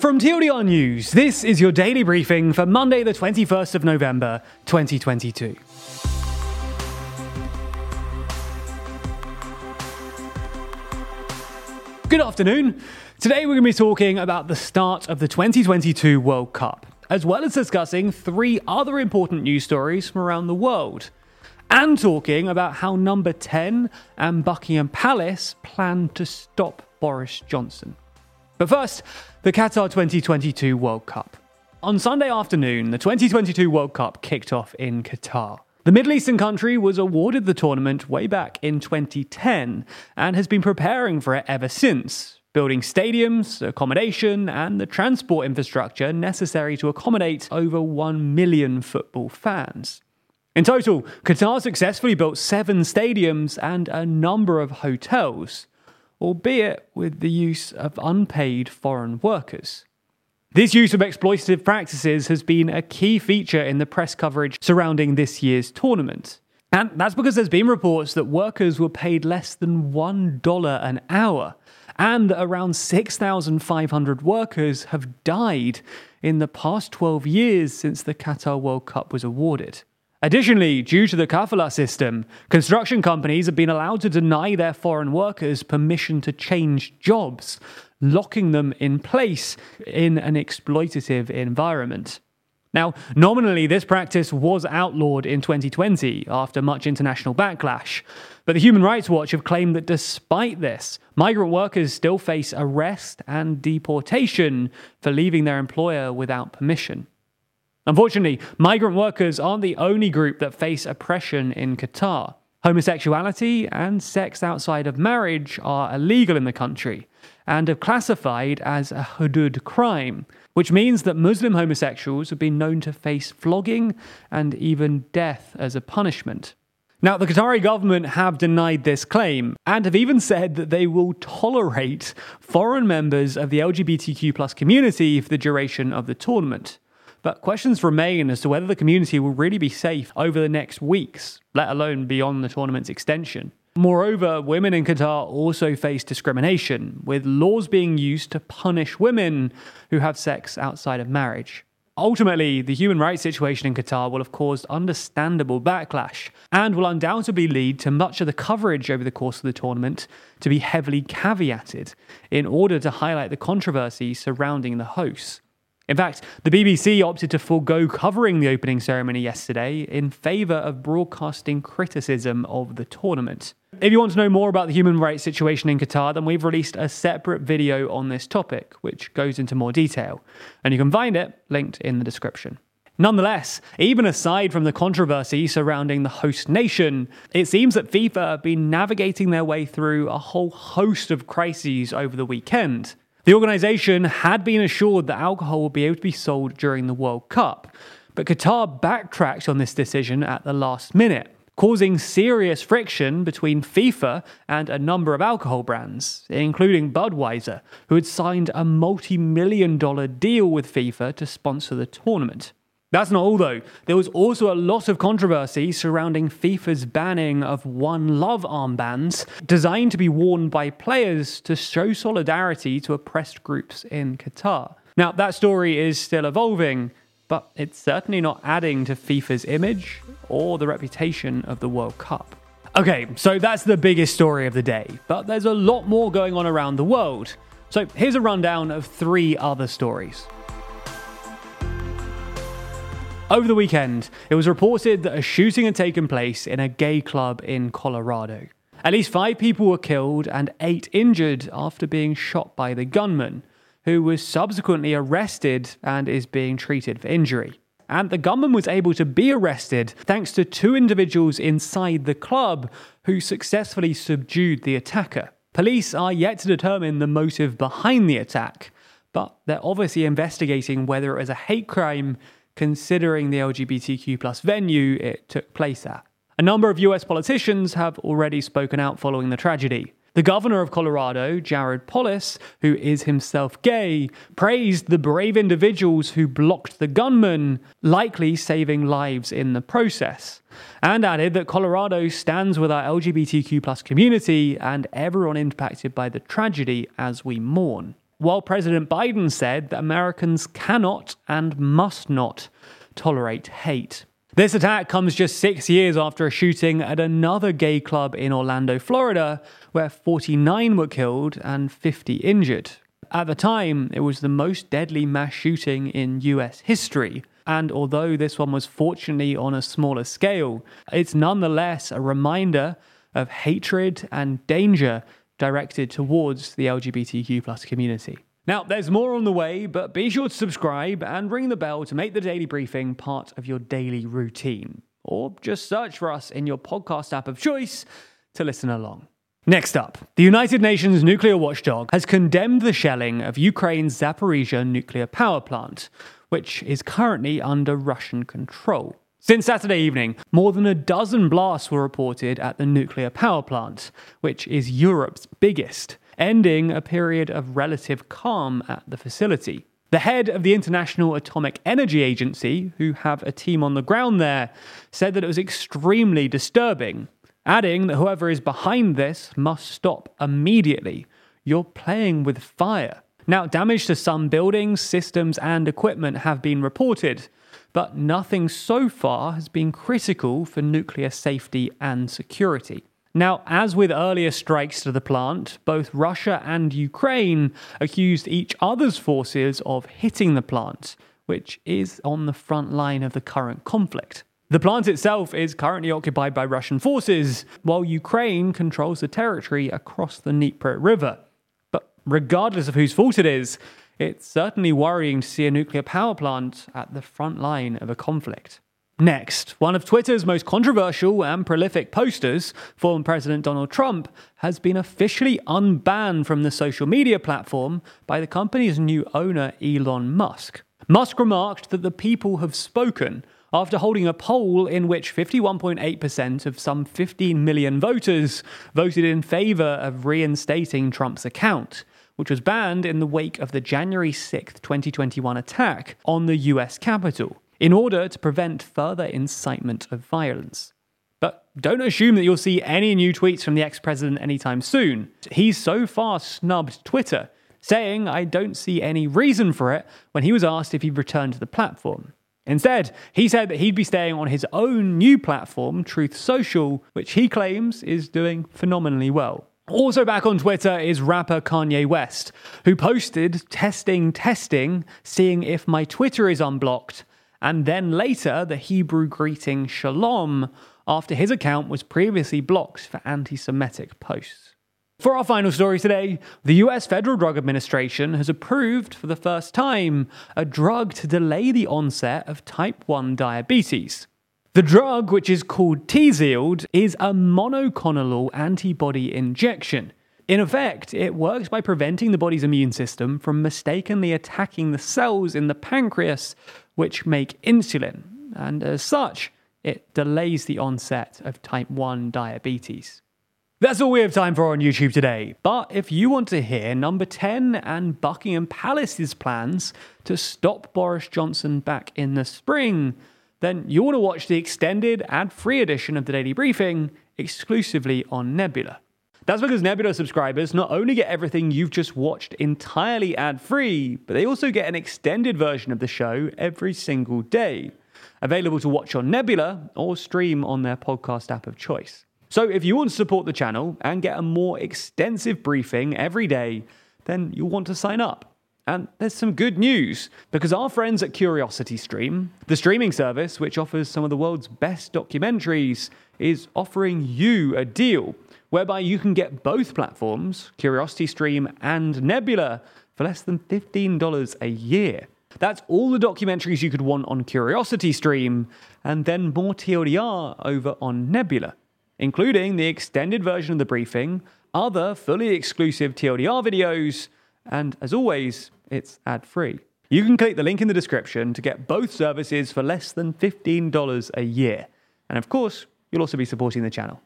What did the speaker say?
From TLDR News, this is your daily briefing for Monday, the 21st of November, 2022. Good afternoon. Today we're going to be talking about the start of the 2022 World Cup, as well as discussing three other important news stories from around the world, and talking about how number 10 and Buckingham Palace plan to stop Boris Johnson. But first, the Qatar 2022 World Cup. On Sunday afternoon, the 2022 World Cup kicked off in Qatar. The Middle Eastern country was awarded the tournament way back in 2010 and has been preparing for it ever since, building stadiums, accommodation, and the transport infrastructure necessary to accommodate over 1 million football fans. In total, Qatar successfully built seven stadiums and a number of hotels, albeit with the use of unpaid foreign workers. This use of exploitative practices has been a key feature in the press coverage surrounding this year's tournament. And that's because there's been reports that workers were paid less than $1 an hour, and that around 6,500 workers have died in the past 12 years since the Qatar World Cup was awarded. Additionally, due to the kafala system, construction companies have been allowed to deny their foreign workers permission to change jobs, locking them in place in an exploitative environment. Now, nominally, this practice was outlawed in 2020 after much international backlash. But the Human Rights Watch have claimed that despite this, migrant workers still face arrest and deportation for leaving their employer without permission. Unfortunately, migrant workers aren't the only group that face oppression in Qatar. Homosexuality and sex outside of marriage are illegal in the country and are classified as a hudud crime, which means that Muslim homosexuals have been known to face flogging and even death as a punishment. Now, the Qatari government have denied this claim and have even said that they will tolerate foreign members of the LGBTQ community for the duration of the tournament. But questions remain as to whether the community will really be safe over the next weeks, let alone beyond the tournament's extension. Moreover, women in Qatar also face discrimination, with laws being used to punish women who have sex outside of marriage. Ultimately, the human rights situation in Qatar will have caused understandable backlash and will undoubtedly lead to much of the coverage over the course of the tournament to be heavily caveated in order to highlight the controversy surrounding the hosts. In fact, the BBC opted to forego covering the opening ceremony yesterday in favour of broadcasting criticism of the tournament. If you want to know more about the human rights situation in Qatar, then we've released a separate video on this topic, which goes into more detail, and you can find it linked in the description. Nonetheless, even aside from the controversy surrounding the host nation, it seems that FIFA have been navigating their way through a whole host of crises over the weekend. The organisation had been assured that alcohol would be able to be sold during the World Cup, but Qatar backtracked on this decision at the last minute, causing serious friction between FIFA and a number of alcohol brands, including Budweiser, who had signed a multi million dollar deal with FIFA to sponsor the tournament. That's not all, though. There was also a lot of controversy surrounding FIFA's banning of One Love armbands designed to be worn by players to show solidarity to oppressed groups in Qatar. Now, that story is still evolving, but it's certainly not adding to FIFA's image or the reputation of the World Cup. Okay, so that's the biggest story of the day, but there's a lot more going on around the world. So here's a rundown of three other stories. Over the weekend, it was reported that a shooting had taken place in a gay club in Colorado. At least five people were killed and eight injured after being shot by the gunman, who was subsequently arrested and is being treated for injury. And the gunman was able to be arrested thanks to two individuals inside the club who successfully subdued the attacker. Police are yet to determine the motive behind the attack, but they're obviously investigating whether it was a hate crime considering the LGBTQ plus venue it took place at. A number of US politicians have already spoken out following the tragedy. The governor of Colorado, Jared Polis, who is himself gay, praised the brave individuals who blocked the gunman, likely saving lives in the process, and added that Colorado stands with our LGBTQ community and everyone impacted by the tragedy as we mourn. While President Biden said that Americans cannot and must not tolerate hate. This attack comes just six years after a shooting at another gay club in Orlando, Florida, where 49 were killed and 50 injured. At the time, it was the most deadly mass shooting in US history. And although this one was fortunately on a smaller scale, it's nonetheless a reminder of hatred and danger directed towards the LGBTQ plus community. Now, there's more on the way, but be sure to subscribe and ring the bell to make the daily briefing part of your daily routine. Or just search for us in your podcast app of choice to listen along. Next up, the United Nations nuclear watchdog has condemned the shelling of Ukraine's Zaporizhia nuclear power plant, which is currently under Russian control. Since Saturday evening, more than a dozen blasts were reported at the nuclear power plant, which is Europe's biggest ending a period of relative calm at the facility. The head of the International Atomic Energy Agency, who have a team on the ground there, said that it was extremely disturbing, adding that whoever is behind this must stop immediately. You're playing with fire. Now, damage to some buildings, systems, and equipment have been reported, but nothing so far has been critical for nuclear safety and security. Now, as with earlier strikes to the plant, both Russia and Ukraine accused each other's forces of hitting the plant, which is on the front line of the current conflict. The plant itself is currently occupied by Russian forces, while Ukraine controls the territory across the Dnieper River. But regardless of whose fault it is, it's certainly worrying to see a nuclear power plant at the front line of a conflict. Next, one of Twitter's most controversial and prolific posters, former President Donald Trump, has been officially unbanned from the social media platform by the company's new owner, Elon Musk. Musk remarked that the people have spoken after holding a poll in which 51.8% of some 15 million voters voted in favor of reinstating Trump's account, which was banned in the wake of the January 6, 2021 attack on the US Capitol in order to prevent further incitement of violence. But don't assume that you'll see any new tweets from the ex president anytime soon. He's so far snubbed Twitter, saying, I don't see any reason for it, when he was asked if he'd return to the platform. Instead, he said that he'd be staying on his own new platform, Truth Social, which he claims is doing phenomenally well. Also back on Twitter is rapper Kanye West, who posted testing, testing, seeing if my Twitter is unblocked, and then later the Hebrew greeting Shalom after his account was previously blocked for anti Semitic posts. For our final story today, the US Federal Drug Administration has approved for the first time a drug to delay the onset of type 1 diabetes. The drug, which is called Tzield, is a monoclonal antibody injection. In effect, it works by preventing the body's immune system from mistakenly attacking the cells in the pancreas which make insulin, and as such, it delays the onset of type 1 diabetes. That's all we have time for on YouTube today. But if you want to hear number 10 and Buckingham Palace's plans to stop Boris Johnson back in the spring, then you want to watch the extended ad free edition of the Daily Briefing exclusively on Nebula. That's because Nebula subscribers not only get everything you've just watched entirely ad free, but they also get an extended version of the show every single day, available to watch on Nebula or stream on their podcast app of choice. So if you want to support the channel and get a more extensive briefing every day, then you'll want to sign up. And there's some good news because our friends at Curiosity Stream, the streaming service which offers some of the world's best documentaries, is offering you a deal whereby you can get both platforms, Curiosity Stream and Nebula, for less than $15 a year. That's all the documentaries you could want on Curiosity Stream, and then more TLDR over on Nebula, including the extended version of the briefing, other fully exclusive TLDR videos, and as always, it's ad free. You can click the link in the description to get both services for less than $15 a year. And of course, you'll also be supporting the channel.